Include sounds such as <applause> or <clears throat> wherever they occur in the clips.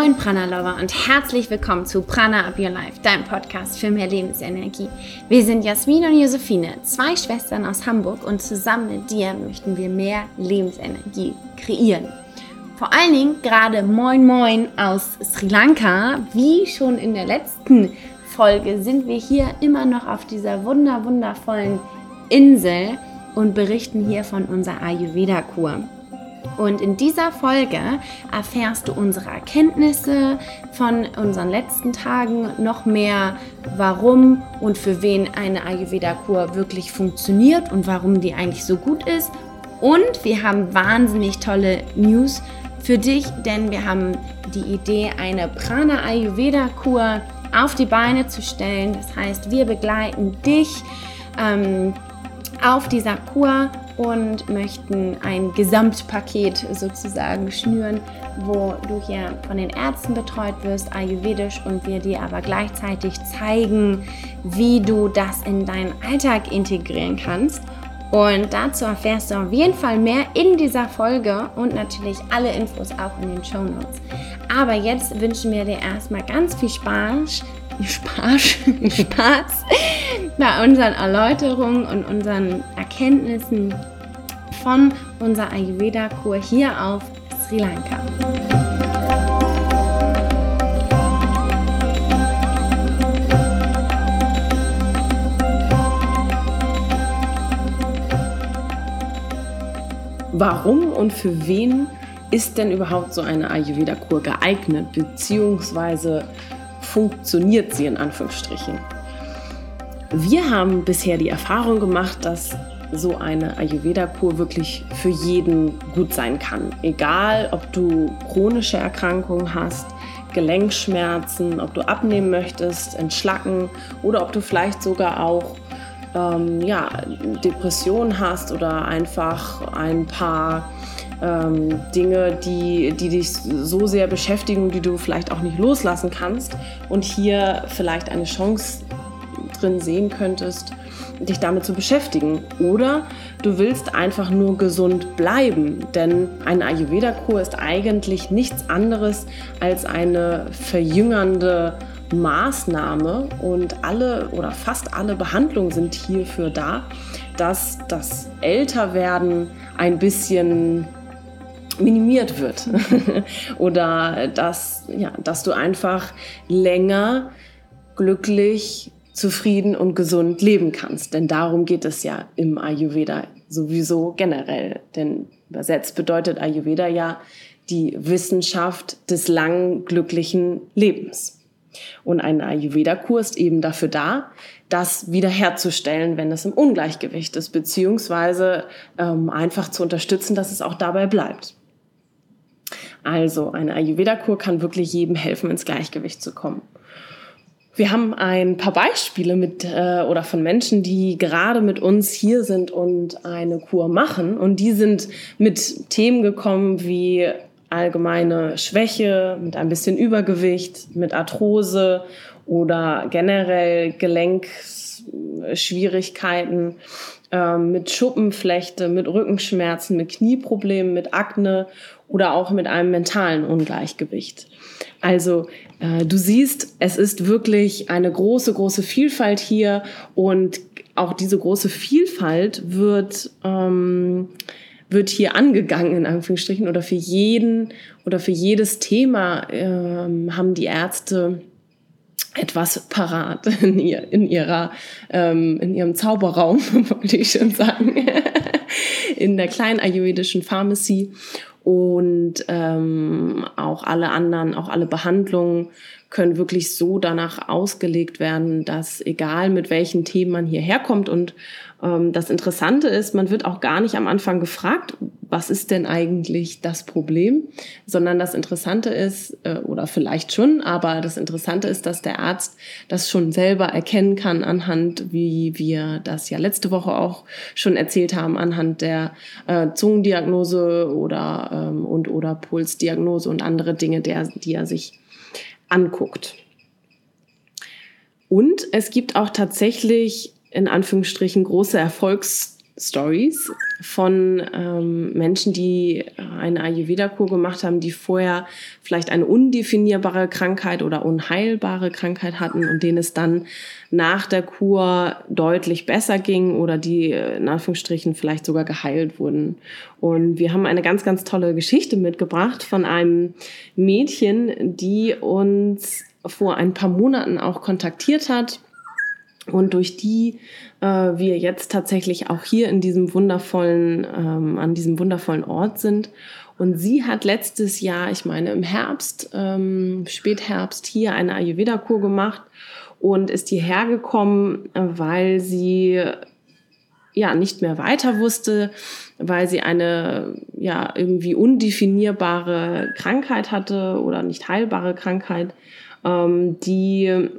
moin Prana Lover und herzlich willkommen zu Prana Up Your Life, deinem Podcast für mehr Lebensenergie. Wir sind Jasmin und Josephine, zwei Schwestern aus Hamburg und zusammen mit dir möchten wir mehr Lebensenergie kreieren. Vor allen Dingen gerade Moin Moin aus Sri Lanka. Wie schon in der letzten Folge sind wir hier immer noch auf dieser wunder wundervollen Insel und berichten hier von unserer Ayurveda-Kur. Und in dieser Folge erfährst du unsere Erkenntnisse von unseren letzten Tagen, noch mehr, warum und für wen eine Ayurveda-Kur wirklich funktioniert und warum die eigentlich so gut ist. Und wir haben wahnsinnig tolle News für dich, denn wir haben die Idee, eine Prana Ayurveda-Kur auf die Beine zu stellen. Das heißt, wir begleiten dich ähm, auf dieser Kur und möchten ein Gesamtpaket sozusagen schnüren, wo du hier von den Ärzten betreut wirst, ayurvedisch, und wir dir aber gleichzeitig zeigen, wie du das in deinen Alltag integrieren kannst. Und dazu erfährst du auf jeden Fall mehr in dieser Folge und natürlich alle Infos auch in den Show Notes. Aber jetzt wünschen wir dir erstmal ganz viel Spaß, Spaß, <laughs> Spaß bei unseren Erläuterungen und unseren Erkenntnissen von unserer Ayurveda-Kur hier auf Sri Lanka. Warum und für wen ist denn überhaupt so eine Ayurveda-Kur geeignet, beziehungsweise funktioniert sie in Anführungsstrichen? Wir haben bisher die Erfahrung gemacht, dass so eine Ayurveda-Kur wirklich für jeden gut sein kann. Egal, ob du chronische Erkrankungen hast, Gelenkschmerzen, ob du abnehmen möchtest, entschlacken oder ob du vielleicht sogar auch ähm, ja, Depressionen hast oder einfach ein paar ähm, Dinge, die, die dich so sehr beschäftigen, die du vielleicht auch nicht loslassen kannst und hier vielleicht eine Chance drin sehen könntest, dich damit zu beschäftigen. Oder du willst einfach nur gesund bleiben, denn eine Ayurveda-Kur ist eigentlich nichts anderes als eine verjüngernde Maßnahme und alle oder fast alle Behandlungen sind hierfür da, dass das Älterwerden ein bisschen minimiert wird <laughs> oder dass, ja, dass du einfach länger glücklich zufrieden und gesund leben kannst. Denn darum geht es ja im Ayurveda sowieso generell. Denn übersetzt bedeutet Ayurveda ja die Wissenschaft des langen, glücklichen Lebens. Und ein Ayurveda-Kur ist eben dafür da, das wiederherzustellen, wenn es im Ungleichgewicht ist, beziehungsweise ähm, einfach zu unterstützen, dass es auch dabei bleibt. Also eine Ayurveda-Kur kann wirklich jedem helfen, ins Gleichgewicht zu kommen. Wir haben ein paar Beispiele mit äh, oder von Menschen, die gerade mit uns hier sind und eine Kur machen. Und die sind mit Themen gekommen wie allgemeine Schwäche, mit ein bisschen Übergewicht, mit Arthrose oder generell Gelenkschwierigkeiten, äh, mit Schuppenflechte, mit Rückenschmerzen, mit Knieproblemen, mit Akne oder auch mit einem mentalen Ungleichgewicht. Also äh, du siehst, es ist wirklich eine große, große Vielfalt hier und auch diese große Vielfalt wird, ähm, wird hier angegangen, in Anführungsstrichen, oder für jeden oder für jedes Thema ähm, haben die Ärzte etwas parat <laughs> in, ihr, in, ihrer, ähm, in ihrem Zauberraum, <laughs> wollte ich schon sagen, <laughs> in der kleinen ayurvedischen Pharmacy und ähm, auch alle anderen, auch alle Behandlungen können wirklich so danach ausgelegt werden, dass egal mit welchen Themen man hierher kommt und ähm, das Interessante ist, man wird auch gar nicht am Anfang gefragt, was ist denn eigentlich das Problem, sondern das Interessante ist, äh, oder vielleicht schon, aber das Interessante ist, dass der Arzt das schon selber erkennen kann anhand, wie wir das ja letzte Woche auch schon erzählt haben, anhand der äh, Zungendiagnose oder ähm, und oder Pulsdiagnose und andere Dinge, der, die er sich anguckt. Und es gibt auch tatsächlich in Anführungsstrichen große Erfolgs Stories von ähm, Menschen, die eine Ayurveda-Kur gemacht haben, die vorher vielleicht eine undefinierbare Krankheit oder unheilbare Krankheit hatten und denen es dann nach der Kur deutlich besser ging oder die in Anführungsstrichen vielleicht sogar geheilt wurden. Und wir haben eine ganz, ganz tolle Geschichte mitgebracht von einem Mädchen, die uns vor ein paar Monaten auch kontaktiert hat und durch die äh, wir jetzt tatsächlich auch hier in diesem wundervollen, ähm, an diesem wundervollen Ort sind. Und sie hat letztes Jahr, ich meine im Herbst, ähm, Spätherbst, hier eine Ayurveda-Kur gemacht und ist hierher gekommen, weil sie ja nicht mehr weiter wusste, weil sie eine ja irgendwie undefinierbare Krankheit hatte oder nicht heilbare Krankheit, ähm, die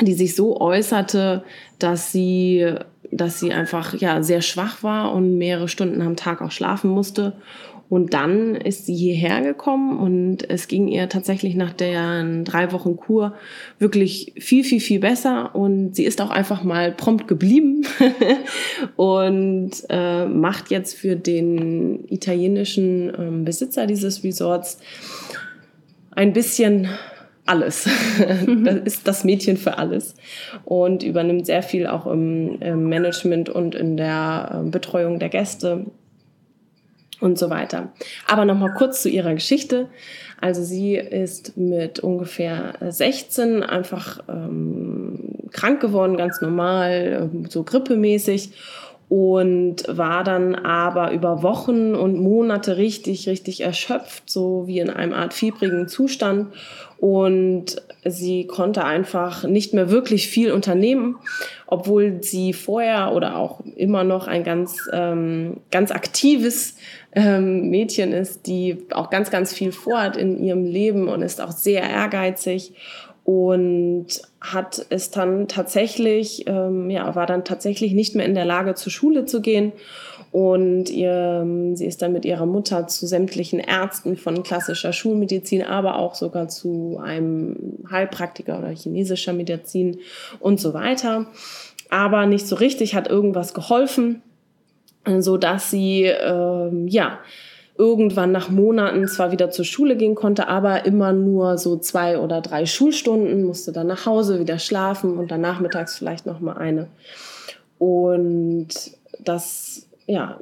die sich so äußerte, dass sie, dass sie einfach ja sehr schwach war und mehrere Stunden am Tag auch schlafen musste. Und dann ist sie hierher gekommen und es ging ihr tatsächlich nach der drei Wochen Kur wirklich viel, viel, viel besser. Und sie ist auch einfach mal prompt geblieben <laughs> und äh, macht jetzt für den italienischen äh, Besitzer dieses Resorts ein bisschen alles. <laughs> das ist das Mädchen für alles und übernimmt sehr viel auch im, im Management und in der äh, Betreuung der Gäste und so weiter. Aber nochmal kurz zu ihrer Geschichte. Also sie ist mit ungefähr 16 einfach ähm, krank geworden, ganz normal, ähm, so grippemäßig und war dann aber über Wochen und Monate richtig, richtig erschöpft, so wie in einem Art fiebrigen Zustand. Und sie konnte einfach nicht mehr wirklich viel unternehmen, obwohl sie vorher oder auch immer noch ein ganz, ähm, ganz aktives ähm, Mädchen ist, die auch ganz, ganz viel vorhat in ihrem Leben und ist auch sehr ehrgeizig und hat es dann tatsächlich, ähm, ja, war dann tatsächlich nicht mehr in der Lage, zur Schule zu gehen. Und ihr, sie ist dann mit ihrer Mutter zu sämtlichen Ärzten von klassischer Schulmedizin, aber auch sogar zu einem Heilpraktiker oder chinesischer Medizin und so weiter. Aber nicht so richtig hat irgendwas geholfen, so dass sie, ähm, ja, irgendwann nach Monaten zwar wieder zur Schule gehen konnte, aber immer nur so zwei oder drei Schulstunden, musste dann nach Hause wieder schlafen und dann nachmittags vielleicht noch mal eine. Und das, ja,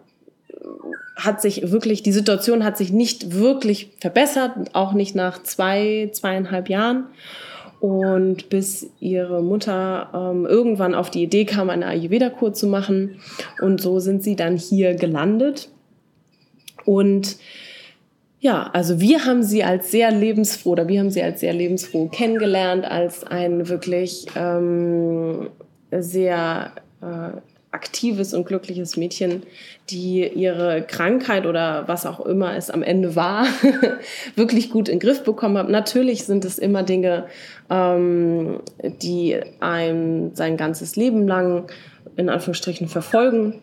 hat sich wirklich, die Situation hat sich nicht wirklich verbessert, auch nicht nach zwei, zweieinhalb Jahren. Und bis ihre Mutter ähm, irgendwann auf die Idee kam, eine Ayurveda-Kur zu machen. Und so sind sie dann hier gelandet und ja, also wir haben sie als sehr lebensfroh oder wir haben sie als sehr lebensfroh kennengelernt, als ein wirklich ähm, sehr äh, aktives und glückliches Mädchen, die ihre Krankheit oder was auch immer es am Ende war, <laughs> wirklich gut in den Griff bekommen hat. Natürlich sind es immer Dinge, ähm, die einem sein ganzes Leben lang in Anführungsstrichen verfolgen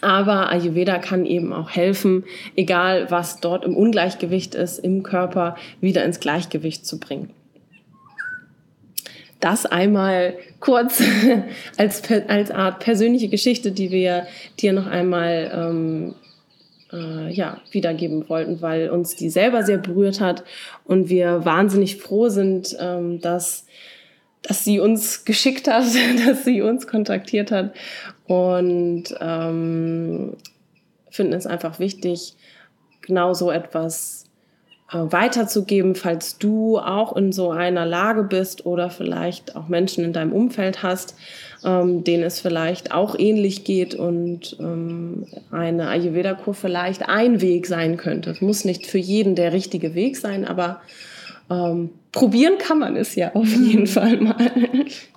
aber Ayurveda kann eben auch helfen, egal was dort im Ungleichgewicht ist, im Körper wieder ins Gleichgewicht zu bringen. Das einmal kurz <laughs> als, als Art persönliche Geschichte, die wir dir noch einmal ähm, äh, ja, wiedergeben wollten, weil uns die selber sehr berührt hat und wir wahnsinnig froh sind, ähm, dass dass sie uns geschickt hat, <laughs> dass sie uns kontaktiert hat und ähm, finden es einfach wichtig, genau so etwas weiterzugeben, falls du auch in so einer Lage bist oder vielleicht auch Menschen in deinem Umfeld hast, ähm, denen es vielleicht auch ähnlich geht und ähm, eine Ayurveda-Kur vielleicht ein Weg sein könnte. Es muss nicht für jeden der richtige Weg sein, aber ähm, probieren kann man es ja auf mhm. jeden Fall mal.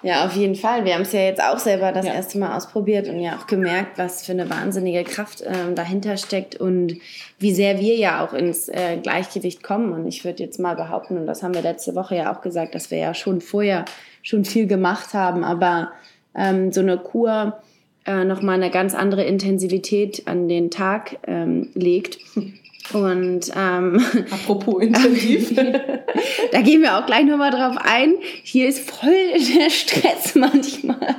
Ja, auf jeden Fall. Wir haben es ja jetzt auch selber das ja. erste Mal ausprobiert und ja auch gemerkt, was für eine wahnsinnige Kraft ähm, dahinter steckt und wie sehr wir ja auch ins äh, Gleichgewicht kommen. Und ich würde jetzt mal behaupten, und das haben wir letzte Woche ja auch gesagt, dass wir ja schon vorher schon viel gemacht haben, aber ähm, so eine Kur äh, nochmal eine ganz andere Intensivität an den Tag ähm, legt <laughs> Und ähm, <laughs> apropos intensiv, <laughs> da gehen wir auch gleich nochmal drauf ein. Hier ist voll der Stress <laughs> manchmal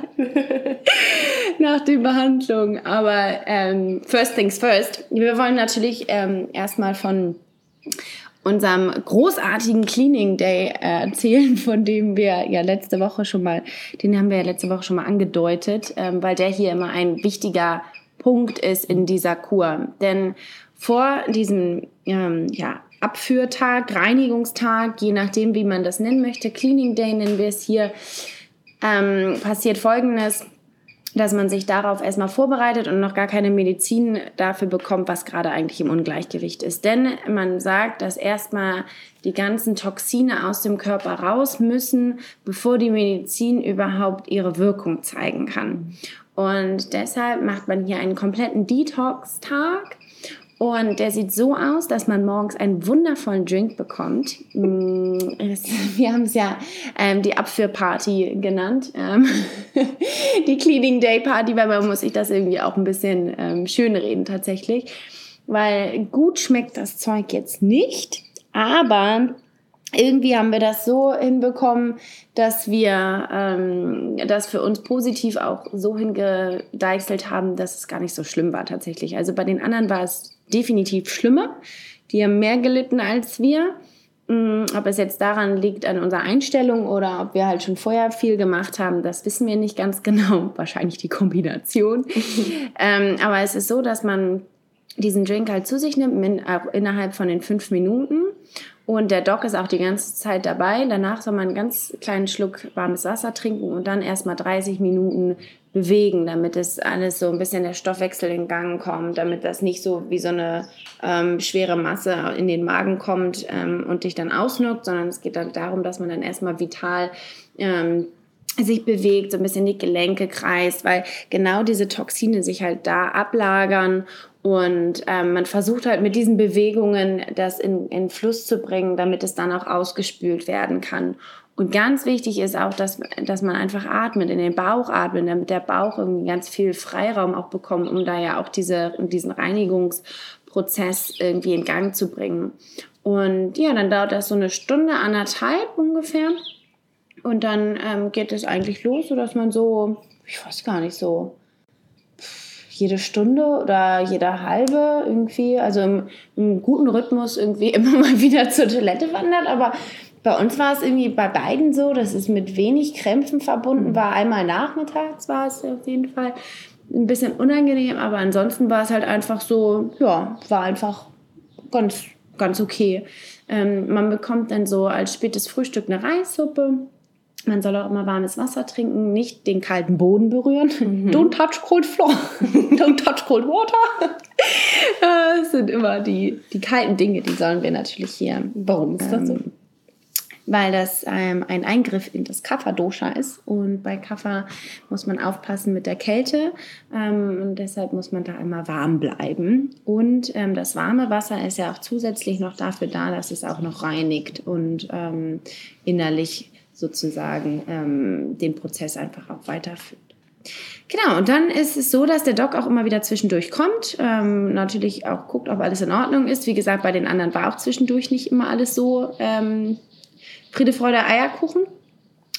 nach den Behandlungen. Aber ähm, first things first. Wir wollen natürlich ähm, erstmal von unserem großartigen Cleaning Day erzählen, von dem wir ja letzte Woche schon mal, den haben wir ja letzte Woche schon mal angedeutet, ähm, weil der hier immer ein wichtiger Punkt ist in dieser Kur. Denn vor diesem ähm, ja, Abführtag, Reinigungstag, je nachdem, wie man das nennen möchte, Cleaning Day nennen wir es hier, ähm, passiert Folgendes dass man sich darauf erstmal vorbereitet und noch gar keine Medizin dafür bekommt, was gerade eigentlich im Ungleichgewicht ist. Denn man sagt, dass erstmal die ganzen Toxine aus dem Körper raus müssen, bevor die Medizin überhaupt ihre Wirkung zeigen kann. Und deshalb macht man hier einen kompletten Detox-Tag und der sieht so aus, dass man morgens einen wundervollen Drink bekommt. Mm, <laughs> wir haben es ja ähm, die Abführparty genannt. Ähm, <laughs> die Cleaning Day Party, weil man muss sich das irgendwie auch ein bisschen ähm, schön reden tatsächlich. Weil gut schmeckt das Zeug jetzt nicht, aber irgendwie haben wir das so hinbekommen, dass wir ähm, das für uns positiv auch so hingedeichselt haben, dass es gar nicht so schlimm war tatsächlich. Also bei den anderen war es definitiv schlimmer. Die haben mehr gelitten als wir. Mm, ob es jetzt daran liegt an unserer Einstellung oder ob wir halt schon vorher viel gemacht haben, das wissen wir nicht ganz <laughs> genau. Wahrscheinlich die Kombination. <laughs> ähm, aber es ist so, dass man diesen Drink halt zu sich nimmt, innerhalb von den fünf Minuten. Und der Doc ist auch die ganze Zeit dabei. Danach soll man einen ganz kleinen Schluck warmes Wasser trinken und dann erstmal 30 Minuten bewegen, damit es alles so ein bisschen der Stoffwechsel in Gang kommt, damit das nicht so wie so eine ähm, schwere Masse in den Magen kommt ähm, und dich dann ausnockt, sondern es geht dann darum, dass man dann erstmal vital ähm, sich bewegt, so ein bisschen die Gelenke kreist, weil genau diese Toxine sich halt da ablagern und ähm, man versucht halt mit diesen Bewegungen das in, in Fluss zu bringen, damit es dann auch ausgespült werden kann. Und ganz wichtig ist auch, dass, dass man einfach atmet, in den Bauch atmet, damit der Bauch irgendwie ganz viel Freiraum auch bekommt, um da ja auch diese, diesen Reinigungsprozess irgendwie in Gang zu bringen. Und ja, dann dauert das so eine Stunde, anderthalb ungefähr. Und dann ähm, geht es eigentlich los, sodass man so, ich weiß gar nicht, so jede Stunde oder jede halbe irgendwie, also im, im guten Rhythmus irgendwie <laughs> immer mal wieder zur Toilette wandert, aber bei uns war es irgendwie bei beiden so, dass es mit wenig Krämpfen verbunden war. Einmal nachmittags war es auf jeden Fall ein bisschen unangenehm, aber ansonsten war es halt einfach so, ja, war einfach ganz, ganz okay. Ähm, man bekommt dann so als spätes Frühstück eine Reissuppe. Man soll auch immer warmes Wasser trinken, nicht den kalten Boden berühren. Mhm. Don't touch cold floor. <laughs> Don't touch cold water. <laughs> Das sind immer die, die kalten Dinge, die sollen wir natürlich hier. Warum ist das so? Ähm, weil das ähm, ein Eingriff in das Kapha-Dosha ist. Und bei Kapha muss man aufpassen mit der Kälte ähm, und deshalb muss man da immer warm bleiben. Und ähm, das warme Wasser ist ja auch zusätzlich noch dafür da, dass es auch noch reinigt und ähm, innerlich sozusagen ähm, den Prozess einfach auch weiterführt. Genau, und dann ist es so, dass der Doc auch immer wieder zwischendurch kommt. Ähm, natürlich auch guckt, ob alles in Ordnung ist. Wie gesagt, bei den anderen war auch zwischendurch nicht immer alles so ähm, Friede, Freude, Eierkuchen.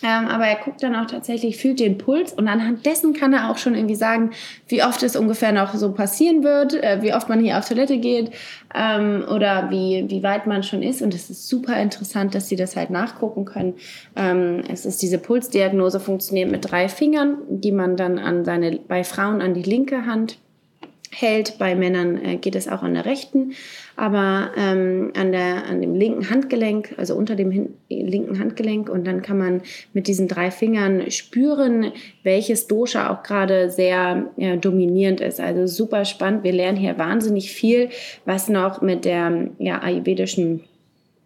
Ähm, aber er guckt dann auch tatsächlich, fühlt den Puls und anhand dessen kann er auch schon irgendwie sagen, wie oft es ungefähr noch so passieren wird, äh, wie oft man hier auf Toilette geht ähm, oder wie, wie weit man schon ist. Und es ist super interessant, dass sie das halt nachgucken können. Ähm, es ist diese Pulsdiagnose funktioniert mit drei Fingern, die man dann an seine, bei Frauen an die linke Hand hält. Bei Männern äh, geht es auch an der rechten, aber ähm, an, der, an dem linken Handgelenk, also unter dem hin, linken Handgelenk. Und dann kann man mit diesen drei Fingern spüren, welches Dosha auch gerade sehr ja, dominierend ist. Also super spannend. Wir lernen hier wahnsinnig viel, was noch mit der ja, ayurvedischen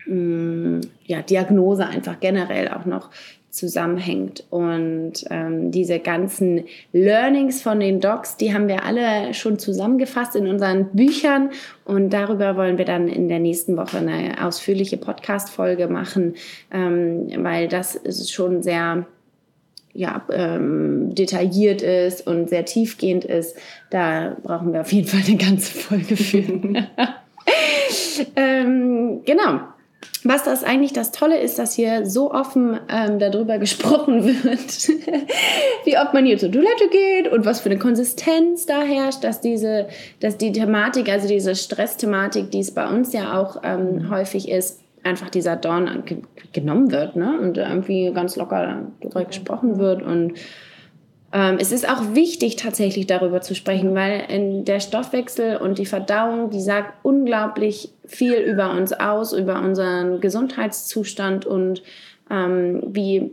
mm, ja, Diagnose einfach generell auch noch zusammenhängt. Und ähm, diese ganzen Learnings von den Docs, die haben wir alle schon zusammengefasst in unseren Büchern. Und darüber wollen wir dann in der nächsten Woche eine ausführliche Podcast-Folge machen, ähm, weil das ist schon sehr ja, ähm, detailliert ist und sehr tiefgehend ist. Da brauchen wir auf jeden Fall eine ganze Folge für. <laughs> ähm, genau. Was das eigentlich das Tolle ist, dass hier so offen ähm, darüber <laughs> gesprochen wird, wie oft man hier zur Toilette geht und was für eine Konsistenz da herrscht, dass diese, dass die Thematik, also diese Stressthematik, die es bei uns ja auch ähm, häufig ist, einfach dieser Dorn genommen wird, ne? Und irgendwie ganz locker darüber gesprochen wird und es ist auch wichtig, tatsächlich darüber zu sprechen, weil in der Stoffwechsel und die Verdauung, die sagt unglaublich viel über uns aus, über unseren Gesundheitszustand und ähm, wie,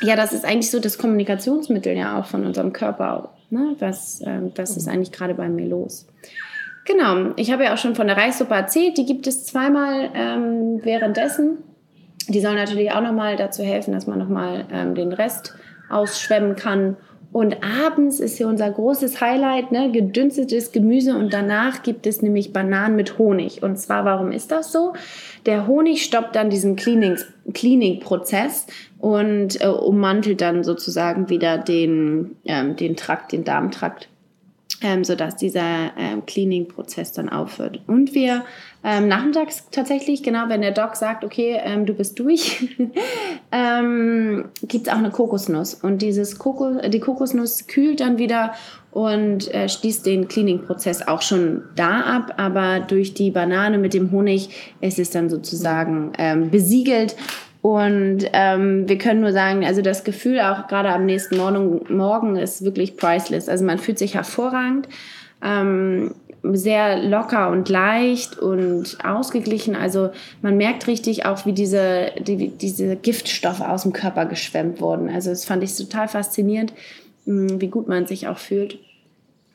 ja, das ist eigentlich so das Kommunikationsmittel ja auch von unserem Körper. Ne? Was, ähm, das ist eigentlich gerade bei mir los. Genau, ich habe ja auch schon von der Reissuppe erzählt, die gibt es zweimal ähm, währenddessen. Die soll natürlich auch nochmal dazu helfen, dass man nochmal ähm, den Rest ausschwemmen kann. Und abends ist hier unser großes Highlight, ne, gedünstetes Gemüse und danach gibt es nämlich Bananen mit Honig. Und zwar, warum ist das so? Der Honig stoppt dann diesen Cleaning-Prozess und äh, ummantelt dann sozusagen wieder den, ähm, den Trakt, den Darmtrakt ähm, sodass dieser ähm, Cleaning-Prozess dann aufhört. Und wir ähm, nachmittags tatsächlich, genau, wenn der Doc sagt, okay, ähm, du bist durch, <laughs> ähm, gibt es auch eine Kokosnuss. Und dieses Kokos, die Kokosnuss kühlt dann wieder und äh, schließt den Cleaning-Prozess auch schon da ab. Aber durch die Banane mit dem Honig ist es dann sozusagen ähm, besiegelt und ähm, wir können nur sagen, also das Gefühl auch gerade am nächsten Morgen, Morgen ist wirklich priceless. Also man fühlt sich hervorragend, ähm, sehr locker und leicht und ausgeglichen. Also man merkt richtig auch, wie diese, die, diese Giftstoffe aus dem Körper geschwemmt wurden. Also das fand ich total faszinierend, wie gut man sich auch fühlt.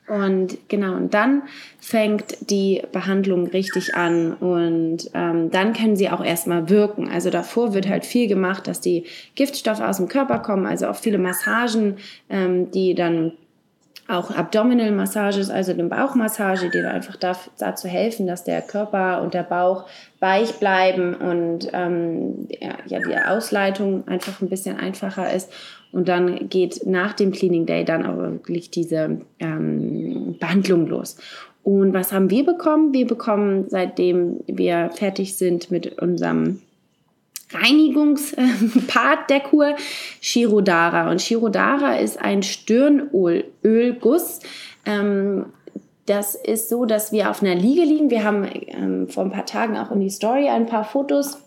Und genau, und dann fängt die Behandlung richtig an und ähm, dann können sie auch erstmal wirken. Also davor wird halt viel gemacht, dass die Giftstoffe aus dem Körper kommen, also auch viele Massagen, ähm, die dann auch Abdominal Massages, also eine Bauchmassage, die einfach dazu helfen, dass der Körper und der Bauch weich bleiben und ähm, ja, die Ausleitung einfach ein bisschen einfacher ist. Und dann geht nach dem Cleaning Day dann aber wirklich diese ähm, Behandlung los. Und was haben wir bekommen? Wir bekommen, seitdem wir fertig sind mit unserem Reinigungspart der Kur Shirodara. Und Shirodara ist ein Stirnölguss. Ähm, das ist so, dass wir auf einer Liege liegen. Wir haben ähm, vor ein paar Tagen auch in die Story ein paar Fotos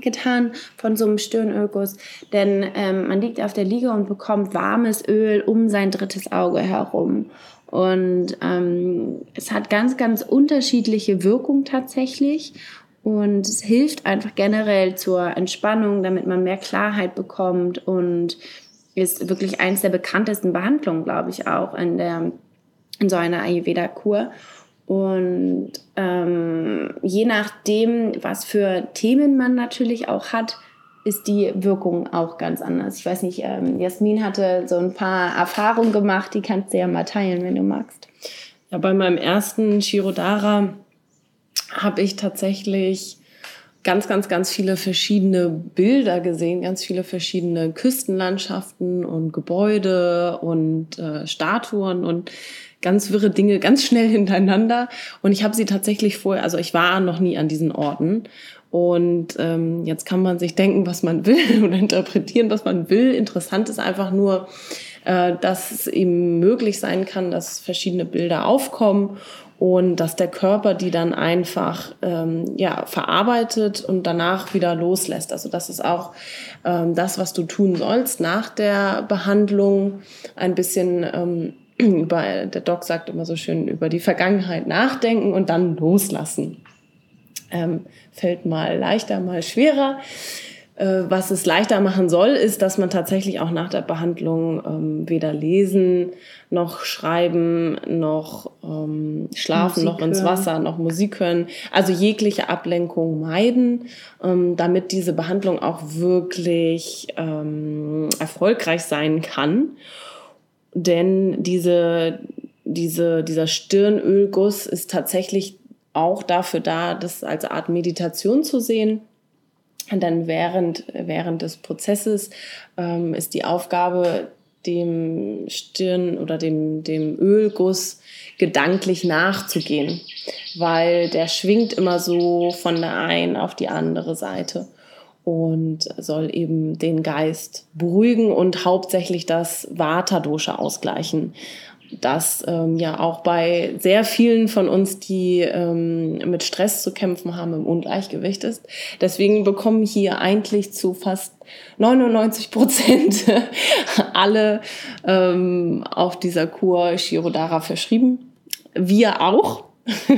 getan von so einem Stirnölguss, denn ähm, man liegt auf der Liege und bekommt warmes Öl um sein drittes Auge herum. Und ähm, es hat ganz, ganz unterschiedliche Wirkung tatsächlich. Und es hilft einfach generell zur Entspannung, damit man mehr Klarheit bekommt und ist wirklich eins der bekanntesten Behandlungen, glaube ich, auch in, der, in so einer Ayurveda-Kur. Und ähm, je nachdem, was für Themen man natürlich auch hat, ist die Wirkung auch ganz anders. Ich weiß nicht, ähm, Jasmin hatte so ein paar Erfahrungen gemacht, die kannst du ja mal teilen, wenn du magst. Ja, bei meinem ersten Shirodara habe ich tatsächlich ganz, ganz, ganz viele verschiedene Bilder gesehen, ganz viele verschiedene Küstenlandschaften und Gebäude und äh, Statuen und ganz wirre Dinge ganz schnell <laughs> hintereinander. Und ich habe sie tatsächlich vorher, also ich war noch nie an diesen Orten. Und ähm, jetzt kann man sich denken, was man will <laughs> oder interpretieren, was man will. Interessant ist einfach nur, äh, dass es eben möglich sein kann, dass verschiedene Bilder aufkommen und dass der Körper die dann einfach ähm, ja, verarbeitet und danach wieder loslässt. Also das ist auch ähm, das, was du tun sollst nach der Behandlung, ein bisschen ähm, <clears throat> über, der Doc sagt immer so schön, über die Vergangenheit nachdenken und dann loslassen. Ähm, fällt mal leichter, mal schwerer. Äh, was es leichter machen soll, ist, dass man tatsächlich auch nach der Behandlung ähm, weder lesen noch schreiben noch ähm, schlafen Musik noch ins Wasser noch Musik hören, also jegliche Ablenkung meiden, ähm, damit diese Behandlung auch wirklich ähm, erfolgreich sein kann. Denn diese, diese, dieser Stirnölguss ist tatsächlich auch dafür da, das als Art Meditation zu sehen und dann während, während des Prozesses ähm, ist die Aufgabe, dem Stirn oder dem, dem Ölguss gedanklich nachzugehen. weil der schwingt immer so von der einen auf die andere Seite und soll eben den Geist beruhigen und hauptsächlich das Vata-Dosha ausgleichen. Das ähm, ja auch bei sehr vielen von uns, die ähm, mit Stress zu kämpfen haben, im Ungleichgewicht ist. Deswegen bekommen hier eigentlich zu fast 99 Prozent <laughs> alle ähm, auf dieser Kur Shirodara verschrieben. Wir auch. <laughs>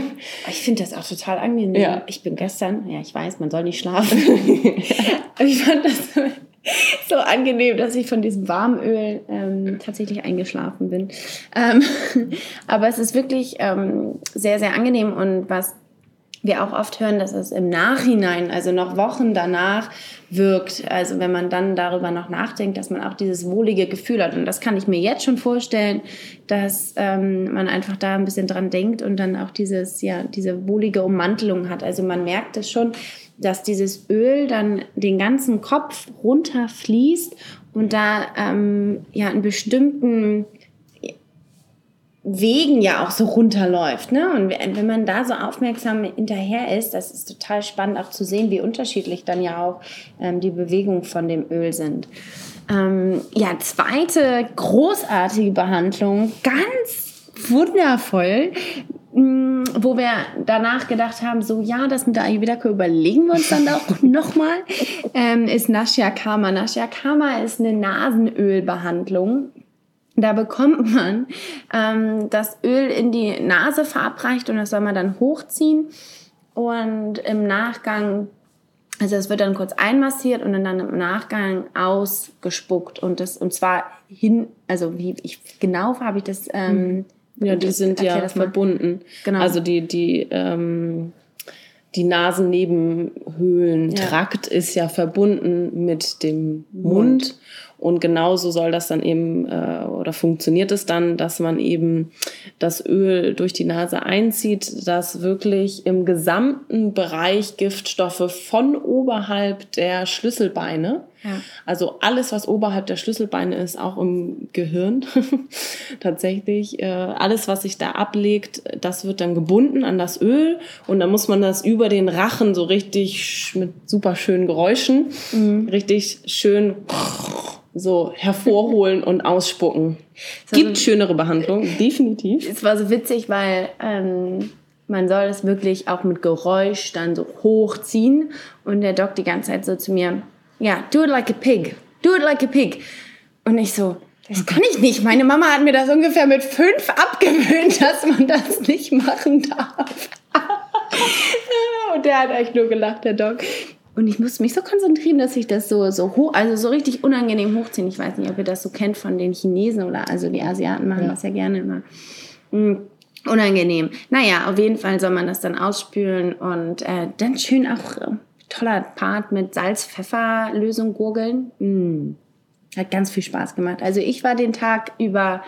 Ich finde das auch total angenehm. Ja. Ich bin gestern, ja, ich weiß, man soll nicht schlafen. <laughs> ich fand das <laughs> so angenehm, dass ich von diesem Warmöl ähm, tatsächlich eingeschlafen bin. Ähm, <laughs> aber es ist wirklich ähm, sehr, sehr angenehm und was wir auch oft hören, dass es im Nachhinein, also noch Wochen danach, wirkt. Also wenn man dann darüber noch nachdenkt, dass man auch dieses wohlige Gefühl hat. Und das kann ich mir jetzt schon vorstellen, dass ähm, man einfach da ein bisschen dran denkt und dann auch dieses, ja, diese wohlige Ummantelung hat. Also man merkt es schon, dass dieses Öl dann den ganzen Kopf runterfließt und da ähm, ja einen bestimmten Wegen ja auch so runterläuft. Ne? Und wenn man da so aufmerksam hinterher ist, das ist total spannend auch zu sehen, wie unterschiedlich dann ja auch ähm, die Bewegungen von dem Öl sind. Ähm, ja, zweite großartige Behandlung, ganz wundervoll, wo wir danach gedacht haben, so ja, das mit der Ayurveda überlegen wir uns dann auch <laughs> nochmal, ähm, ist Nashya Kama. Nashya Kama ist eine Nasenölbehandlung da bekommt man ähm, das Öl in die Nase verabreicht und das soll man dann hochziehen und im Nachgang, also es wird dann kurz einmassiert und dann im Nachgang ausgespuckt und das und zwar hin, also wie ich genau habe ich das. Ähm, ja, die sind ja verbunden. Genau. Also die die ähm die Nasennebenhöhlentrakt ja. ist ja verbunden mit dem Mund. Mund. Und genauso soll das dann eben äh, oder funktioniert es dann, dass man eben das Öl durch die Nase einzieht, dass wirklich im gesamten Bereich Giftstoffe von oberhalb der Schlüsselbeine, ja. also alles, was oberhalb der Schlüsselbeine ist, auch im Gehirn <laughs> tatsächlich, äh, alles, was sich da ablegt, das wird dann gebunden an das Öl und dann muss man das über den Rachen so richtig mit super schönen Geräuschen, mhm. richtig schön so hervorholen und ausspucken. Gibt also, schönere Behandlungen, <laughs> definitiv. Es war so witzig, weil ähm, man soll das wirklich auch mit Geräusch dann so hochziehen und der Doc die ganze Zeit so zu mir, ja, do it like a pig, do it like a pig. Und ich so, das kann ich nicht. Meine Mama hat mir das ungefähr mit fünf abgewöhnt, <laughs> dass man das nicht machen darf. <laughs> und der hat echt nur gelacht, der Doc. Und ich musste mich so konzentrieren, dass ich das so, so hoch, also so richtig unangenehm hochziehe. Ich weiß nicht, ob ihr das so kennt von den Chinesen oder, also die Asiaten machen ja. das ja gerne immer. Mhm. Unangenehm. Naja, auf jeden Fall soll man das dann ausspülen und äh, dann schön auch äh, toller Part mit Salz-Pfeffer-Lösung gurgeln. Mhm. Hat ganz viel Spaß gemacht. Also ich war den Tag über,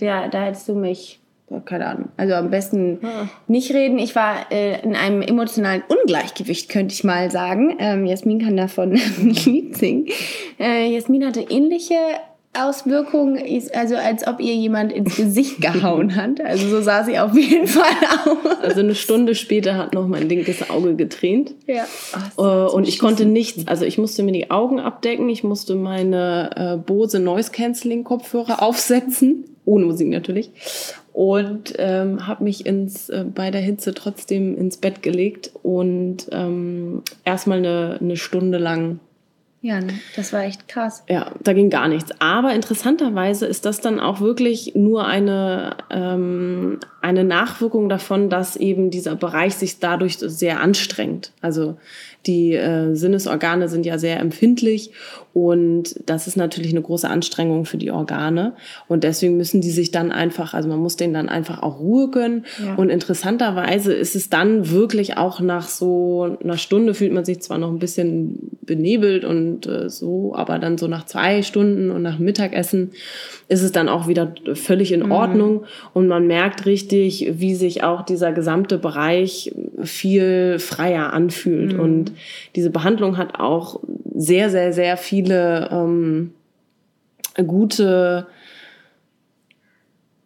der, da hättest du mich keine Ahnung. Also am besten ah. nicht reden. Ich war äh, in einem emotionalen Ungleichgewicht, könnte ich mal sagen. Ähm, Jasmin kann davon <laughs> ein Lied singen. Äh, Jasmin hatte ähnliche Auswirkungen, also als ob ihr jemand ins Gesicht gehauen <laughs> hat. Also so sah sie auf jeden Fall aus. Also eine Stunde später hat noch mein linkes Auge getränt. Ja. Ach, äh, und ich konnte nichts, also ich musste mir die Augen abdecken, ich musste meine äh, Bose Noise Cancelling Kopfhörer aufsetzen, ohne Musik natürlich und ähm, habe mich ins äh, bei der Hitze trotzdem ins Bett gelegt und ähm, erstmal eine, eine Stunde lang ja, das war echt krass. Ja, da ging gar nichts. Aber interessanterweise ist das dann auch wirklich nur eine, ähm, eine Nachwirkung davon, dass eben dieser Bereich sich dadurch sehr anstrengt. Also die äh, Sinnesorgane sind ja sehr empfindlich und das ist natürlich eine große Anstrengung für die Organe. Und deswegen müssen die sich dann einfach, also man muss denen dann einfach auch Ruhe gönnen. Ja. Und interessanterweise ist es dann wirklich auch nach so einer Stunde fühlt man sich zwar noch ein bisschen benebelt und äh, so, aber dann so nach zwei Stunden und nach Mittagessen ist es dann auch wieder völlig in mhm. Ordnung. Und man merkt richtig, wie sich auch dieser gesamte Bereich viel freier anfühlt. Mhm. Und diese Behandlung hat auch sehr, sehr, sehr viele ähm, gute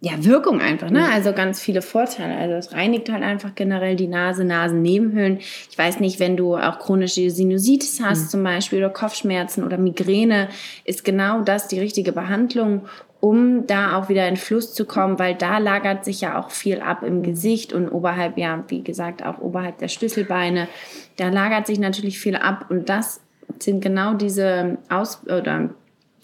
ja, Wirkung einfach, ne? Also ganz viele Vorteile. Also es reinigt halt einfach generell die Nase, Nasennebenhöhlen. Ich weiß nicht, wenn du auch chronische Sinusitis hast mhm. zum Beispiel oder Kopfschmerzen oder Migräne, ist genau das die richtige Behandlung, um da auch wieder in Fluss zu kommen, weil da lagert sich ja auch viel ab im Gesicht und oberhalb, ja, wie gesagt, auch oberhalb der Schlüsselbeine. Da lagert sich natürlich viel ab und das sind genau diese Aus- oder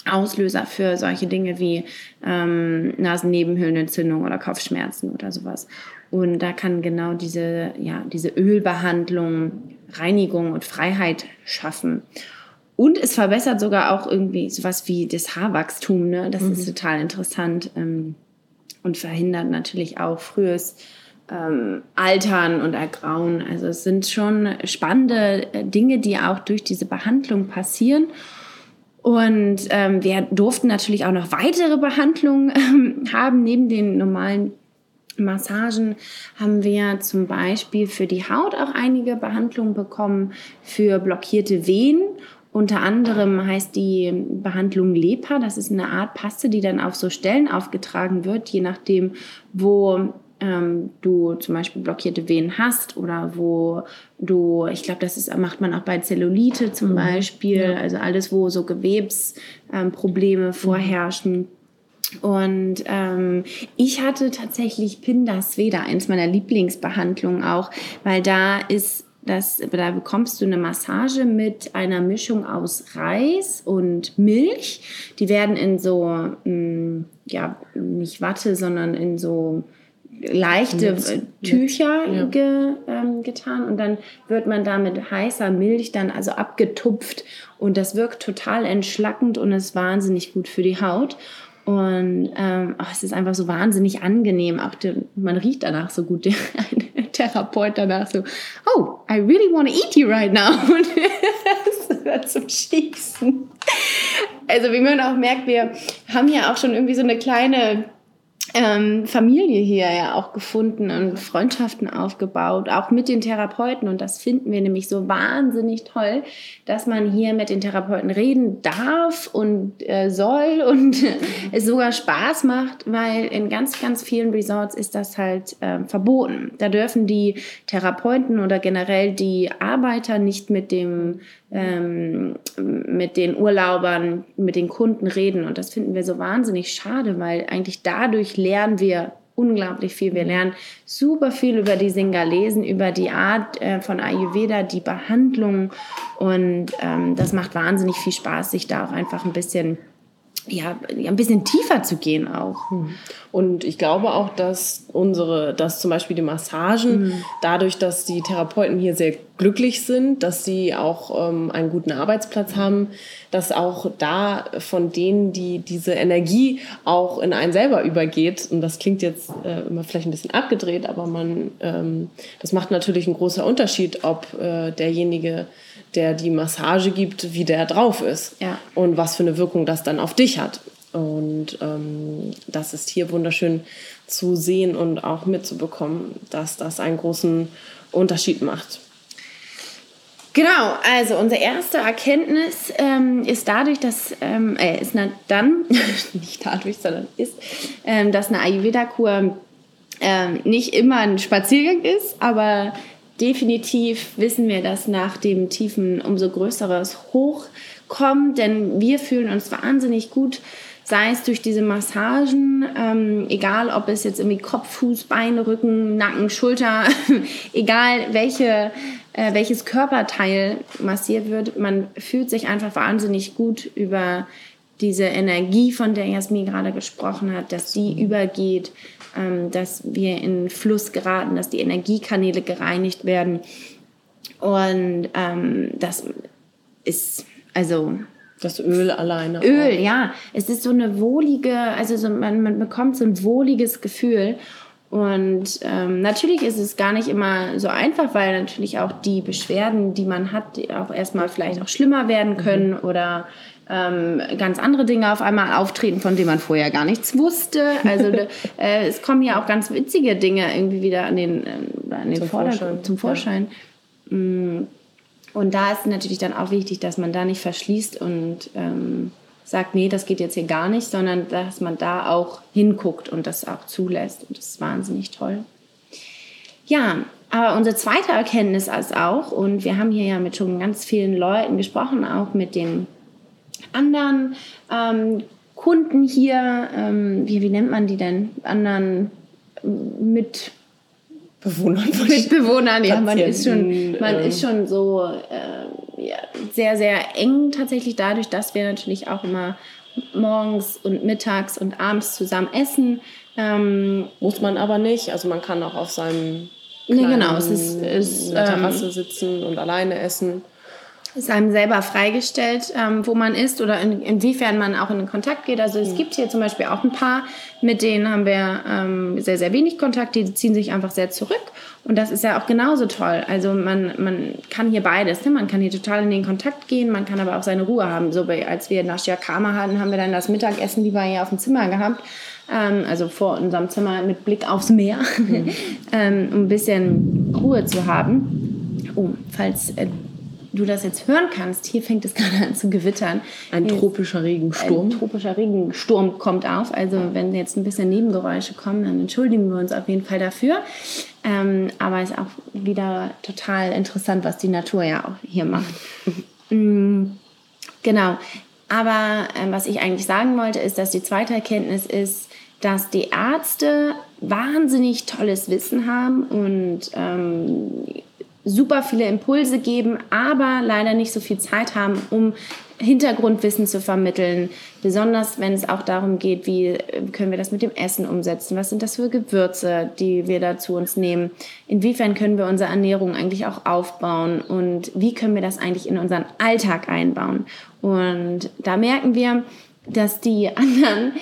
Auslöser für solche Dinge wie ähm, Nasennebenhöhlenentzündung oder Kopfschmerzen oder sowas. Und da kann genau diese, ja, diese Ölbehandlung Reinigung und Freiheit schaffen. Und es verbessert sogar auch irgendwie sowas wie das Haarwachstum. Ne? Das mhm. ist total interessant ähm, und verhindert natürlich auch frühes ähm, Altern und Ergrauen. Also es sind schon spannende äh, Dinge, die auch durch diese Behandlung passieren. Und ähm, wir durften natürlich auch noch weitere Behandlungen ähm, haben. Neben den normalen Massagen haben wir zum Beispiel für die Haut auch einige Behandlungen bekommen für blockierte Venen. Unter anderem heißt die Behandlung LEPA. Das ist eine Art Paste, die dann auf so Stellen aufgetragen wird, je nachdem, wo ähm, du zum Beispiel blockierte Venen hast oder wo du, ich glaube, das ist, macht man auch bei Zellulite zum mhm. Beispiel, ja. also alles, wo so Gewebsprobleme ähm, vorherrschen. Und ähm, ich hatte tatsächlich Pindasveda, eins meiner Lieblingsbehandlungen auch, weil da ist das, da bekommst du eine Massage mit einer Mischung aus Reis und Milch. Die werden in so, mh, mm, ja, nicht Watte, sondern in so leichte Netz. Tücher ja. ge, ähm, getan und dann wird man da mit heißer Milch dann also abgetupft und das wirkt total entschlackend und ist wahnsinnig gut für die Haut. Und ähm, oh, es ist einfach so wahnsinnig angenehm. Auch die, man riecht danach so gut. <laughs> Der Therapeut danach so, oh, I really want to eat you right now. <laughs> Und das zum Schießen. Also wie man auch merkt, wir haben ja auch schon irgendwie so eine kleine ähm, Familie hier ja auch gefunden und Freundschaften aufgebaut, auch mit den Therapeuten. Und das finden wir nämlich so wahnsinnig toll, dass man hier mit den Therapeuten reden darf und äh, soll <laughs> und es sogar Spaß macht, weil in ganz, ganz vielen Resorts ist das halt äh, verboten. Da dürfen die Therapeuten oder generell die Arbeiter nicht mit dem ähm, mit den Urlaubern, mit den Kunden reden. Und das finden wir so wahnsinnig schade, weil eigentlich dadurch lernen wir unglaublich viel. Wir lernen super viel über die Singalesen, über die Art äh, von Ayurveda, die Behandlung. Und ähm, das macht wahnsinnig viel Spaß, sich da auch einfach ein bisschen ja, ein bisschen tiefer zu gehen auch. Hm. Und ich glaube auch, dass unsere, dass zum Beispiel die Massagen, mhm. dadurch, dass die Therapeuten hier sehr glücklich sind, dass sie auch ähm, einen guten Arbeitsplatz haben, dass auch da von denen, die diese Energie auch in einen selber übergeht, und das klingt jetzt äh, immer vielleicht ein bisschen abgedreht, aber man, ähm, das macht natürlich einen großen Unterschied, ob äh, derjenige der die Massage gibt, wie der drauf ist ja. und was für eine Wirkung das dann auf dich hat. Und ähm, das ist hier wunderschön zu sehen und auch mitzubekommen, dass das einen großen Unterschied macht. Genau, also unsere erste Erkenntnis ähm, ist dadurch, dass, ähm, äh, ist dann, <laughs> nicht dadurch, sondern ist, ähm, dass eine Ayurveda-Kur ähm, nicht immer ein Spaziergang ist, aber definitiv wissen wir, dass nach dem Tiefen umso größeres Hoch kommt, denn wir fühlen uns wahnsinnig gut, sei es durch diese Massagen, ähm, egal ob es jetzt irgendwie Kopf, Fuß, Bein, Rücken, Nacken, Schulter, <laughs> egal welche, äh, welches Körperteil massiert wird, man fühlt sich einfach wahnsinnig gut über diese Energie, von der Jasmin gerade gesprochen hat, dass die übergeht, dass wir in Fluss geraten, dass die Energiekanäle gereinigt werden. Und ähm, das ist, also das Öl alleine. Öl, auch. ja. Es ist so eine wohlige, also so, man, man bekommt so ein wohliges Gefühl. Und ähm, natürlich ist es gar nicht immer so einfach, weil natürlich auch die Beschwerden, die man hat, auch erstmal vielleicht auch schlimmer werden können mhm. oder ähm, ganz andere Dinge auf einmal auftreten, von denen man vorher gar nichts wusste. Also <laughs> äh, es kommen ja auch ganz witzige Dinge irgendwie wieder an den, äh, an den zum Vordergrund, zum Vorschein. Ja. Mm. Und da ist natürlich dann auch wichtig, dass man da nicht verschließt und ähm, sagt, nee, das geht jetzt hier gar nicht, sondern dass man da auch hinguckt und das auch zulässt. Und das ist wahnsinnig toll. Ja, aber unsere zweite Erkenntnis ist auch, und wir haben hier ja mit schon ganz vielen Leuten gesprochen, auch mit den anderen ähm, Kunden hier, ähm, wie, wie nennt man die denn? Anderen mit Bewohnern. Mitbewohnern, ja, man ist schon, man ähm, ist schon so äh, ja, sehr, sehr eng tatsächlich dadurch, dass wir natürlich auch immer morgens und mittags und abends zusammen essen. Ähm, Muss man aber nicht. Also man kann auch auf seinem nee, genau, es ist, ist der Terrasse ähm, sitzen und alleine essen ist einem selber freigestellt, ähm, wo man ist oder in, inwiefern man auch in den Kontakt geht. Also es mhm. gibt hier zum Beispiel auch ein paar, mit denen haben wir ähm, sehr, sehr wenig Kontakt, die ziehen sich einfach sehr zurück. Und das ist ja auch genauso toll. Also man, man kann hier beides. Ne? Man kann hier total in den Kontakt gehen, man kann aber auch seine Ruhe haben. So als wir nach Shiakama hatten, haben wir dann das Mittagessen lieber hier auf dem Zimmer gehabt. Ähm, also vor unserem Zimmer mit Blick aufs Meer, mhm. <laughs> ähm, um ein bisschen Ruhe zu haben. Oh, falls... Äh, du das jetzt hören kannst, hier fängt es <laughs> gerade an zu gewittern. Ein tropischer Regensturm. Ein tropischer Regensturm kommt auf. Also wenn jetzt ein bisschen Nebengeräusche kommen, dann entschuldigen wir uns auf jeden Fall dafür. Ähm, aber es ist auch wieder total interessant, was die Natur ja auch hier macht. <laughs> mm, genau. Aber ähm, was ich eigentlich sagen wollte, ist, dass die zweite Erkenntnis ist, dass die Ärzte wahnsinnig tolles Wissen haben und ähm, super viele Impulse geben, aber leider nicht so viel Zeit haben, um Hintergrundwissen zu vermitteln, besonders wenn es auch darum geht, wie äh, können wir das mit dem Essen umsetzen, was sind das für Gewürze, die wir da zu uns nehmen, inwiefern können wir unsere Ernährung eigentlich auch aufbauen? Und wie können wir das eigentlich in unseren Alltag einbauen. Und da merken wir, dass die <laughs> anderen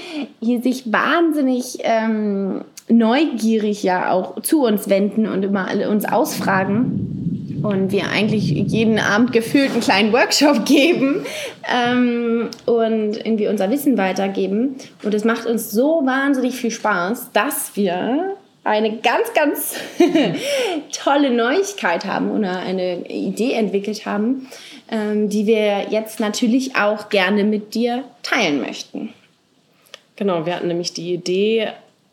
hier sich wahnsinnig ähm, neugierig ja auch zu uns wenden und immer alle uns ausfragen und wir eigentlich jeden Abend gefühlt einen kleinen Workshop <laughs> geben ähm, und irgendwie unser Wissen weitergeben. Und es macht uns so wahnsinnig viel Spaß, dass wir eine ganz, ganz <laughs> tolle Neuigkeit haben oder eine Idee entwickelt haben, ähm, die wir jetzt natürlich auch gerne mit dir teilen möchten. Genau, wir hatten nämlich die Idee,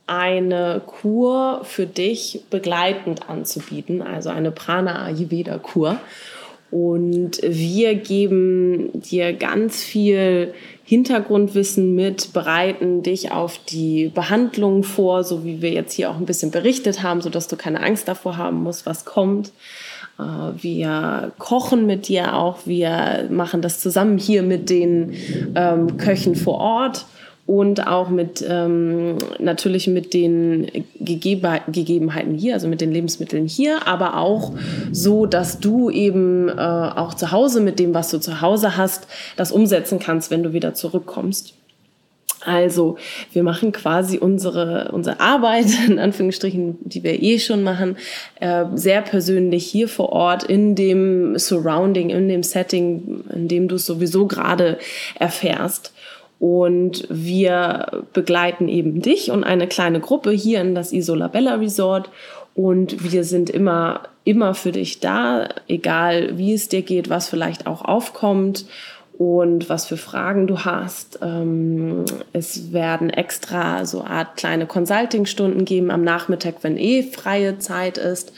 eine Kur für dich begleitend anzubieten, also eine Prana Ayurveda Kur. Und wir geben dir ganz viel Hintergrundwissen mit, bereiten dich auf die Behandlung vor, so wie wir jetzt hier auch ein bisschen berichtet haben, sodass du keine Angst davor haben musst, was kommt. Äh, wir kochen mit dir auch, wir machen das zusammen hier mit den ähm, Köchen vor Ort und auch mit ähm, natürlich mit den Gegeben Gegebenheiten hier, also mit den Lebensmitteln hier, aber auch so, dass du eben äh, auch zu Hause mit dem, was du zu Hause hast, das umsetzen kannst, wenn du wieder zurückkommst. Also, wir machen quasi unsere, unsere Arbeit, <laughs> in Anführungsstrichen, die wir eh schon machen, äh, sehr persönlich hier vor Ort in dem Surrounding, in dem Setting, in dem du es sowieso gerade erfährst. Und wir begleiten eben dich und eine kleine Gruppe hier in das Isolabella Resort. Und wir sind immer, immer für dich da, egal wie es dir geht, was vielleicht auch aufkommt und was für Fragen du hast. Ähm, es werden extra so Art kleine Consulting-Stunden geben am Nachmittag, wenn eh freie Zeit ist,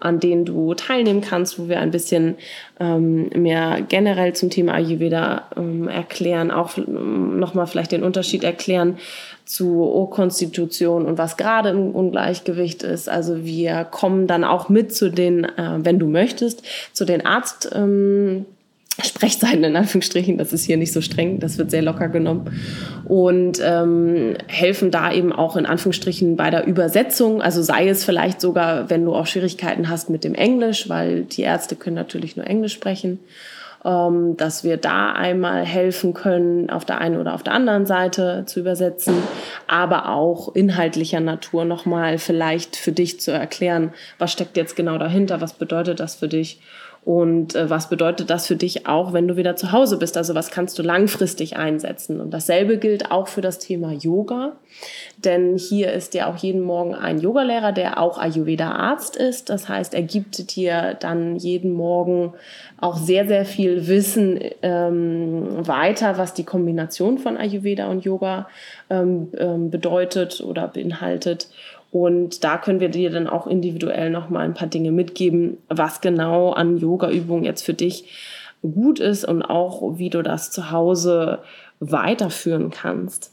an denen du teilnehmen kannst, wo wir ein bisschen ähm, mehr generell zum Thema Ayurveda ähm, erklären, auch nochmal vielleicht den Unterschied erklären zu O-Konstitution und was gerade im Ungleichgewicht ist. Also wir kommen dann auch mit zu den, äh, wenn du möchtest, zu den Arzt. Sprechzeiten in Anführungsstrichen, das ist hier nicht so streng, das wird sehr locker genommen. Und ähm, helfen da eben auch in Anführungsstrichen bei der Übersetzung, also sei es vielleicht sogar, wenn du auch Schwierigkeiten hast mit dem Englisch, weil die Ärzte können natürlich nur Englisch sprechen, ähm, dass wir da einmal helfen können, auf der einen oder auf der anderen Seite zu übersetzen, aber auch inhaltlicher Natur nochmal vielleicht für dich zu erklären, was steckt jetzt genau dahinter, was bedeutet das für dich Und äh, was bedeutet das für dich auch, wenn du wieder zu Hause bist? Also was kannst du langfristig einsetzen? Und dasselbe gilt auch für das Thema Yoga. Denn hier ist ja auch jeden Morgen ein Yogalehrer, der auch Ayurveda-Arzt ist. Das heißt, er gibt dir dann jeden Morgen auch sehr, sehr viel Wissen ähm, weiter, was die Kombination von Ayurveda und Yoga ähm, ähm, bedeutet oder beinhaltet. Und da können wir dir dann auch individuell nochmal ein paar Dinge mitgeben, was genau an Yoga-Übungen jetzt für dich gut ist und auch wie du das zu Hause weiterführen kannst.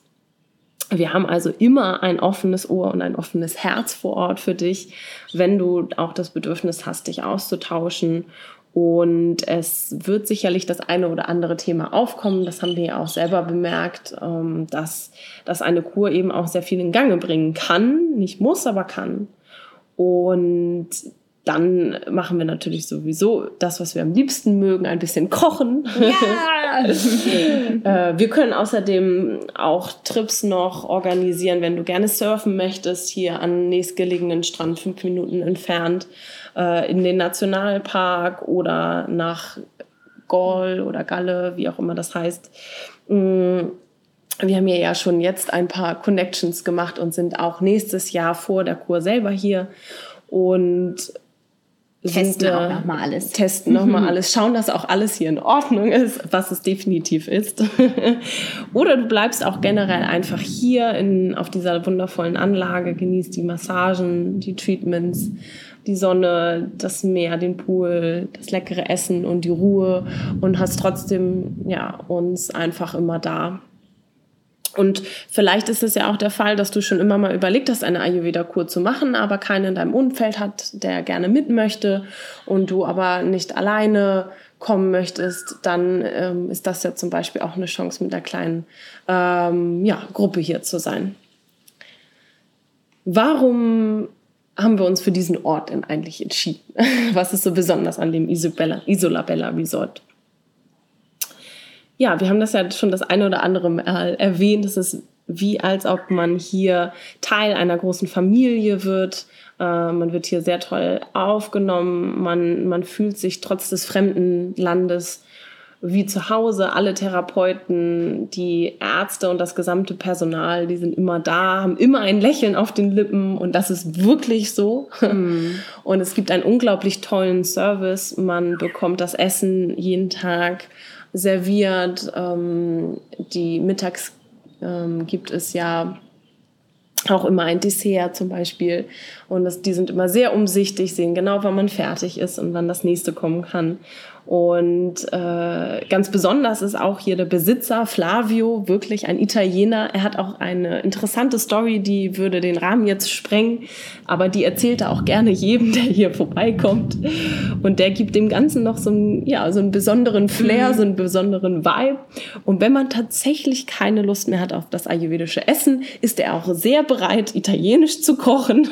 Wir haben also immer ein offenes Ohr und ein offenes Herz vor Ort für dich, wenn du auch das Bedürfnis hast, dich auszutauschen und es wird sicherlich das eine oder andere Thema aufkommen. Das haben wir ja auch selber bemerkt, ähm, dass, dass eine Kur eben auch sehr viel in Gange bringen kann. Nicht muss, aber kann. Und dann machen wir natürlich sowieso das, was wir am liebsten mögen, ein bisschen kochen. Ja! <laughs> Äh, wir können außerdem auch Trips noch organisieren, wenn du gerne surfen möchtest, hier an nächstgelegenen Strand, fünf Minuten entfernt äh, in den Nationalpark oder nach Gol oder Galle, wie auch immer das heißt. Mm, wir haben ja schon jetzt ein paar Connections gemacht und sind auch nächstes Jahr vor der Kur selber hier und testen sind, auch nochmal alles. Testen nochmal alles, schauen, dass auch alles hier in Ordnung ist, was es definitiv ist. <laughs> Oder du bleibst auch generell einfach hier in, auf dieser wundervollen Anlage, genießt die Massagen, die Treatments die Sonne, das Meer, den Pool, das leckere Essen und die Ruhe und hast trotzdem ja uns einfach immer da. Und vielleicht ist es ja auch der Fall, dass du schon immer mal überlegt hast, eine Ayurveda-Kur zu machen, aber keinen in deinem Umfeld hat, der gerne mit möchte und du aber nicht alleine kommen möchtest, dann ähm, ist das ja zum Beispiel auch eine Chance, mit einer kleinen ähm, ja, Gruppe hier zu sein. Warum haben wir uns für diesen Ort denn eigentlich entschieden? <laughs> Was ist so besonders an dem Isobella, Isolabella Resort? Ja, wir haben das ja schon das eine oder andere Mal erwähnt. Es ist wie als ob man hier Teil einer großen Familie wird. Äh, man wird hier sehr toll aufgenommen. Man, man fühlt sich trotz des fremden Landes wie zu Hause. Alle Therapeuten, die Ärzte und das gesamte Personal, die sind immer da, haben immer ein Lächeln auf den Lippen und das ist wirklich so. Mhm. Und es gibt einen unglaublich tollen Service. Man bekommt das Essen jeden Tag serviert. Ähm, die mittags ähm, gibt es ja auch immer ein Dessert zum Beispiel. Und das, die sind immer sehr umsichtig, sehen genau, wann man fertig ist und wann das nächste kommen kann. Und äh, ganz besonders ist auch hier der Besitzer Flavio, wirklich ein Italiener. Er hat auch eine interessante Story, die würde den Rahmen jetzt sprengen, aber die erzählt er auch gerne jedem, der hier vorbeikommt. Und der gibt dem Ganzen noch so einen, ja, so einen besonderen Flair, mhm. so einen besonderen Vibe. Und wenn man tatsächlich keine Lust mehr hat auf das ayurvedische Essen, ist er auch sehr bereit, italienisch zu kochen.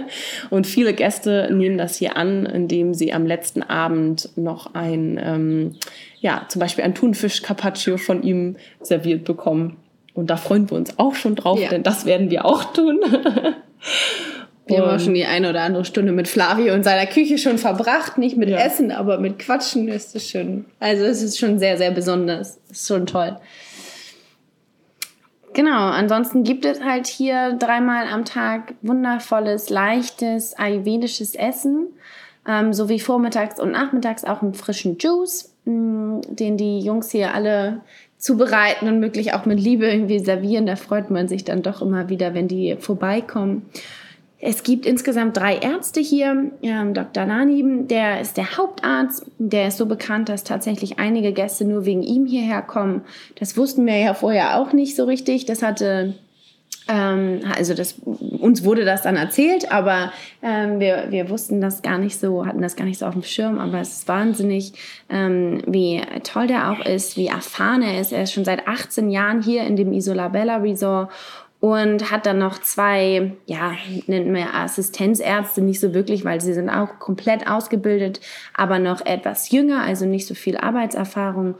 <laughs> Und viele Gäste nehmen das hier an, indem sie am letzten Abend noch ein ein, ähm, ja, zum Beispiel ein Thunfisch Carpaccio von ihm serviert bekommen. Und da freuen wir uns auch schon drauf, ja. denn das werden wir auch tun. <laughs> Wir haben auch schon die eine oder andere Stunde mit Flavio in seiner Küche schon verbracht. Nicht mit ja. Essen, aber mit Quatschen ist es schön. Also es ist schon sehr, sehr besonders. Es ist schon toll. Genau, ansonsten gibt es halt hier dreimal am Tag wundervolles, leichtes, ayurvedisches Essen ähm, sowie vormittags und nachmittags auch einen frischen Juice, mh, mm, den die Jungs hier alle zubereiten und möglich auch mit Liebe irgendwie servieren. Da freut man sich dann doch immer wieder, wenn die vorbeikommen. Es gibt insgesamt drei Ärzte hier. Ähm, Dr. Nani, der ist der Hauptarzt. Der ist so bekannt, dass tatsächlich einige Gäste nur wegen ihm hierher kommen. Das wussten wir ja vorher auch nicht so richtig. Das hatte ähm, also das, uns wurde das dann erzählt, aber ähm, wir, wir wussten das gar nicht so, hatten das gar nicht so auf dem Schirm, aber es ist wahnsinnig, ähm, wie toll der auch ist, wie erfahren er ist. Er ist schon seit 18 Jahren hier in dem Isolabella Resort und hat dann noch zwei, ja, nennen wir Assistenzärzte, nicht so wirklich, weil sie sind auch komplett ausgebildet, aber noch etwas jünger, also nicht so viel Arbeitserfahrung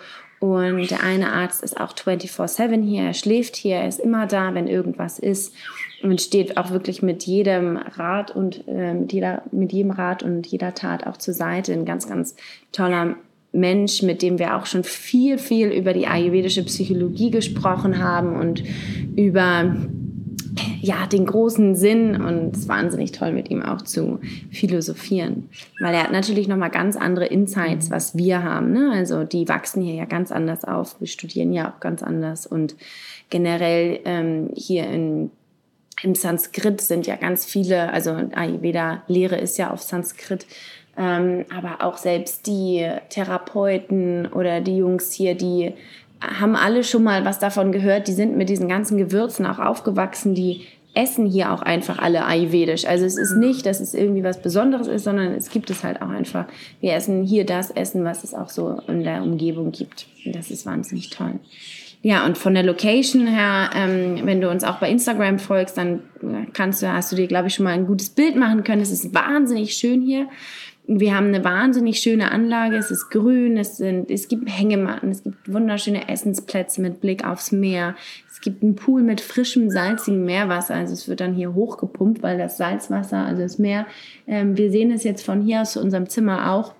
Und der eine Arzt ist auch 24-7 hier, er schläft hier, er ist immer da, wenn irgendwas ist und steht auch wirklich mit jedem Rat und äh, mit, jeder, mit jedem Rat und jeder Tat auch zur Seite. Ein ganz, ganz toller Mensch, mit dem wir auch schon viel, viel über die ayurvedische Psychologie gesprochen haben und über ja, den großen Sinn und es ist wahnsinnig toll, mit ihm auch zu philosophieren. Weil er hat natürlich nochmal ganz andere Insights, was wir haben. Ne? Also die wachsen hier ja ganz anders auf. Wir studieren ja auch ganz anders und generell ähm, hier in im Sanskrit sind ja ganz viele, also Ayurveda-Lehre ist ja auf Sanskrit, ähm, aber auch selbst die Therapeuten oder die Jungs hier, die haben alle schon mal was davon gehört, die sind mit diesen ganzen Gewürzen auch aufgewachsen, die essen hier auch einfach alle ayurvedisch. Also es ist nicht, dass es irgendwie was Besonderes ist, sondern es gibt es halt auch einfach. Wir essen hier das Essen, was es auch so in der Umgebung gibt. Und das ist wahnsinnig toll. Ja, und von der Location her, ähm, wenn du uns auch bei Instagram folgst, dann kannst du, hast du dir, glaube ich, schon mal ein gutes Bild machen können. Es ist wahnsinnig schön hier. Wir haben eine wahnsinnig schöne Anlage. Es ist grün, es, sind, es gibt Hängematten, es gibt wunderschöne Essensplätze mit Blick aufs Meer. Es gibt einen Pool mit frischem, salzigem Meerwasser. Also es wird dann hier hochgepumpt, weil das Salzwasser, also das Meer, ähm, wir sehen es jetzt von hier aus zu unserem Zimmer auch.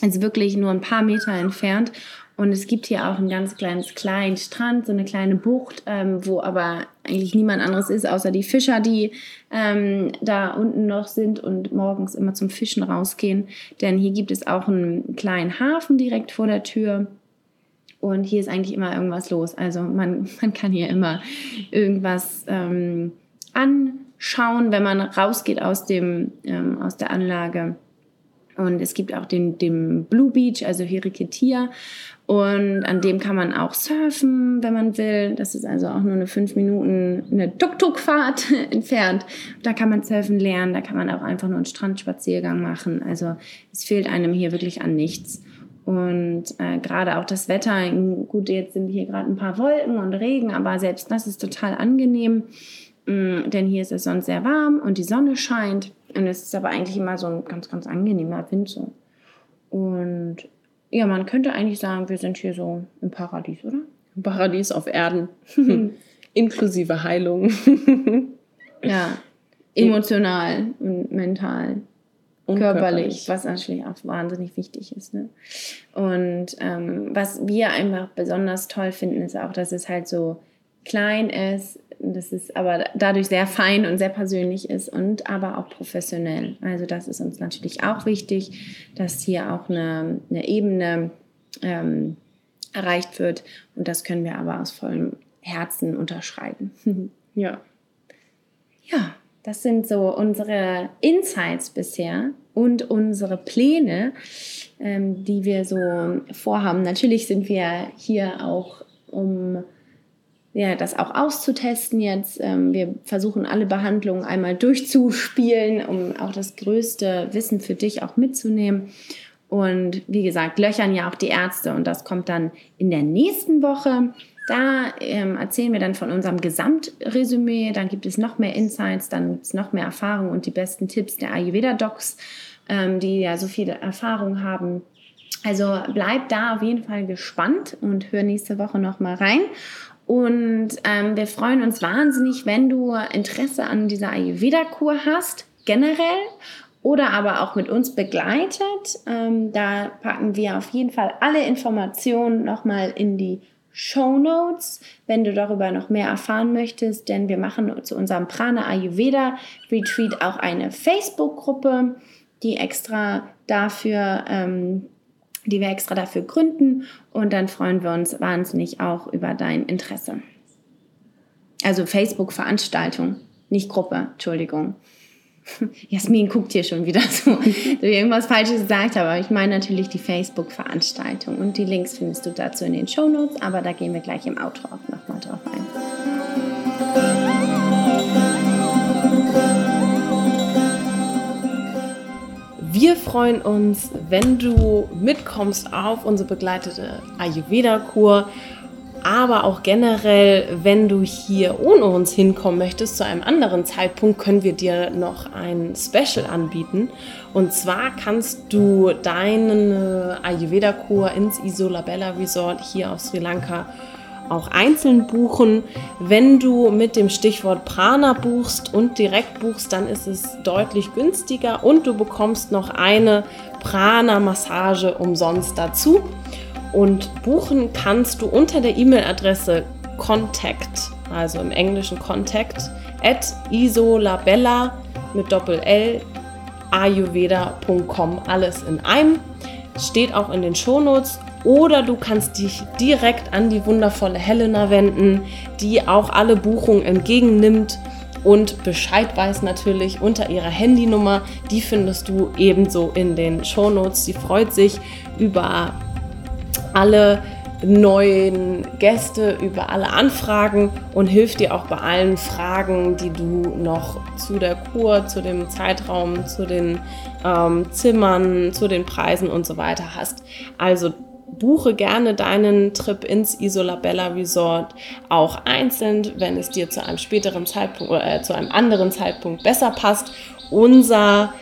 Ist wirklich nur ein paar Meter entfernt. Und es gibt hier auch ein ganz kleines kleinen Strand, so eine kleine Bucht, ähm, wo aber eigentlich niemand anderes ist, außer die Fischer, die ähm, da unten noch sind und morgens immer zum Fischen rausgehen. Denn hier gibt es auch einen kleinen Hafen direkt vor der Tür. Und hier ist eigentlich immer irgendwas los. Also man, <laughs> man kann hier immer irgendwas ähm, anschauen, wenn man rausgeht aus, dem, ähm, aus der Anlage. Und es gibt auch den, den Blue Beach, also Hiriketia. Und an dem kann man auch surfen, wenn man will. Das ist also auch nur eine fünf Minuten, eine Tuk-Tuk-Fahrt <laughs> entfernt. Da kann man surfen lernen, da kann man auch einfach nur einen Strandspaziergang machen. Also es fehlt einem hier wirklich an nichts. Und äh, gerade auch das Wetter, gut, jetzt sind hier gerade ein paar Wolken und Regen, aber selbst das ist total angenehm, mh, mm, denn hier ist es sonst sehr warm und die Sonne scheint. Und es ist aber eigentlich immer so ein ganz, ganz angenehmer Wind so. Und ja, man könnte eigentlich sagen, wir sind hier so im Paradies, oder? Im Paradies auf Erden. <laughs> Inklusive Heilung. <laughs> ja, emotional und mental. Und körperlich, körperlich, was natürlich auch wahnsinnig wichtig ist. Ne? Und ähm, was wir einfach besonders toll finden, ist auch, dass es halt so klein ist, dass es aber dadurch sehr fein und sehr persönlich ist und aber auch professionell. Also das ist uns natürlich auch wichtig, dass hier auch eine, eine Ebene ähm, erreicht wird und das können wir aber aus vollem Herzen unterschreiben. <laughs> ja. Ja, das sind so unsere Insights bisher und unsere Pläne, ähm, die wir so vorhaben. Natürlich sind wir hier auch um ja, das auch auszutesten jetzt. Ähm, wir versuchen alle Behandlungen einmal durchzuspielen, um auch das größte Wissen für dich auch mitzunehmen. Und wie gesagt, löchern ja auch die Ärzte und das kommt dann in der nächsten Woche. Da ähm, erzählen wir dann von unserem Gesamtresümee. Dann gibt es noch mehr Insights, dann gibt es noch mehr Erfahrung und die besten Tipps der Ayurveda-Docs, ähm, die ja so viele Erfahrung haben. Also bleib da auf jeden Fall gespannt und hör nächste Woche noch mal rein. Und ähm, wir freuen uns wahnsinnig, wenn du Interesse an dieser Ayurveda-Kur hast, generell oder aber auch mit uns begleitet. Ähm, da packen wir auf jeden Fall alle Informationen nochmal in die Show Notes, wenn du darüber noch mehr erfahren möchtest, denn wir machen zu unserem Prana Ayurveda Retreat auch eine Facebook-Gruppe, die extra dafür ähm, die wir extra dafür gründen. Und dann freuen wir uns wahnsinnig auch über dein Interesse. Also Facebook-Veranstaltung, nicht Gruppe, Entschuldigung. <laughs> Jasmin guckt hier schon wieder so, <laughs> dass ich irgendwas Falsches gesagt habe. Aber ich meine natürlich die Facebook-Veranstaltung. Und die Links findest du dazu in den Show Notes, aber da gehen wir gleich im Outro auch nochmal drauf ein. Wir freuen uns, wenn du mitkommst auf unsere begleitete Ayurveda-Kur. aber auch generell, wenn du hier ohne uns hinkommen möchtest, zu einem anderen Zeitpunkt, können wir dir noch ein Special anbieten. Und zwar kannst du deine Ayurveda-Kur ins Isolabella Resort hier auf Sri Lanka auch einzeln buchen. Wenn du mit dem Stichwort Prana buchst und direkt buchst, dann ist es deutlich günstiger und du bekommst noch eine Prana-Massage umsonst dazu. Und buchen kannst du unter der E-Mail-Adresse contact, also im englischen contact, at isolabella mit Doppel-L ayurveda.com, alles in einem. Steht auch in den Shownotes oder du kannst dich direkt an die wundervolle Helena wenden, die auch alle Buchungen entgegennimmt und Bescheid weiß natürlich unter ihrer Handynummer. Die findest du ebenso in den Shownotes. Sie freut sich über alle neuen Gäste, über alle Anfragen und hilft dir auch bei allen Fragen, die du noch zu der Kur, zu dem Zeitraum, zu den ähm, Zimmern, zu den Preisen und so weiter hast. Also buche gerne deinen Trip ins Isolabella Resort auch einzeln, wenn es dir zu einem späteren Zeitpunkt äh, zu einem anderen Zeitpunkt besser passt. Unser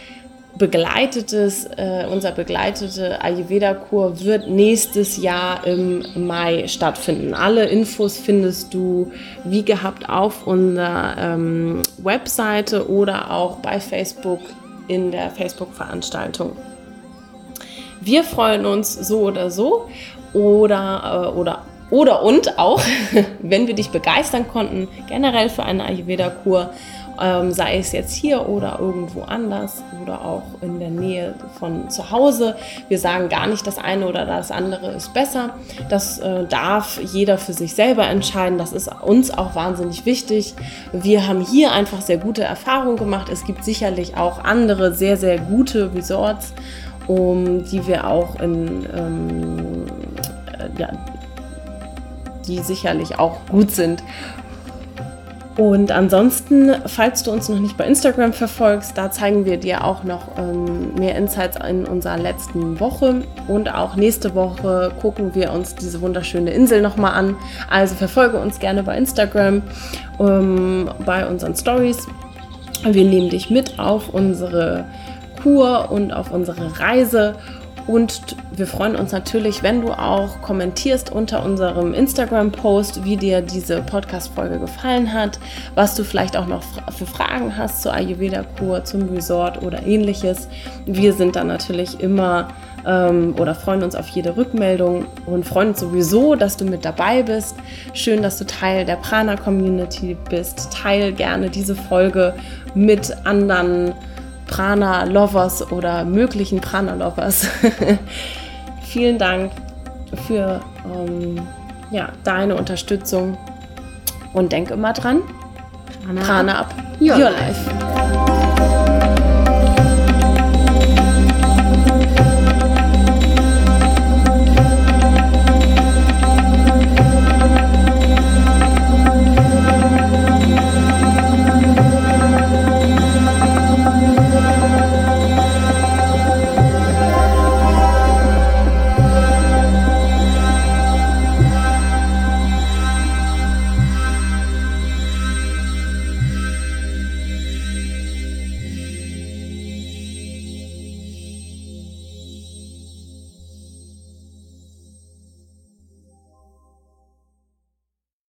begleitetes, äh, unser begleitete Ayurveda-Kur wird nächstes Jahr im Mai stattfinden. Alle Infos findest du wie gehabt auf unserer ähm, Webseite oder auch bei Facebook in der Facebook-Veranstaltung. Wir freuen uns so oder so oder, äh, oder, oder und auch, <laughs> wenn wir dich begeistern konnten, generell für eine Ayurveda-Kur, ähm, sei es jetzt hier oder irgendwo anders oder auch in der Nähe von zu Hause. Wir sagen gar nicht, das eine oder das andere ist besser. Das äh, darf jeder für sich selber entscheiden. Das ist uns auch wahnsinnig wichtig. Wir haben hier einfach sehr gute Erfahrungen gemacht. Es gibt sicherlich auch andere sehr, sehr gute Resorts um die wir auch in, ähm, äh, ja, die sicherlich auch gut sind. Und ansonsten, falls du uns noch nicht bei Instagram verfolgst, da zeigen wir dir auch noch ähm, mehr Insights in unserer letzten Woche. Und auch nächste Woche gucken wir uns diese wunderschöne Insel nochmal an. Also verfolge uns gerne bei Instagram, ähm, bei unseren Stories. Wir nehmen dich mit auf unsere Kur und auf unsere Reise. Und wir freuen uns natürlich, wenn du auch kommentierst unter unserem Instagram-Post, wie dir diese Podcast-Folge gefallen hat, was du vielleicht auch noch für Fragen hast zur Ayurveda-Kur, zum Resort oder ähnliches. Wir sind dann natürlich immer ähm, oder freuen uns auf jede Rückmeldung und freuen uns sowieso, dass du mit dabei bist. Schön, dass du Teil der Prana-Community bist. Teil gerne diese Folge mit anderen Prana-Lovers oder möglichen Prana-Lovers. <laughs> Vielen Dank für ähm, ja, deine Unterstützung und denk immer dran, Prana, Prana up, your, your life. life.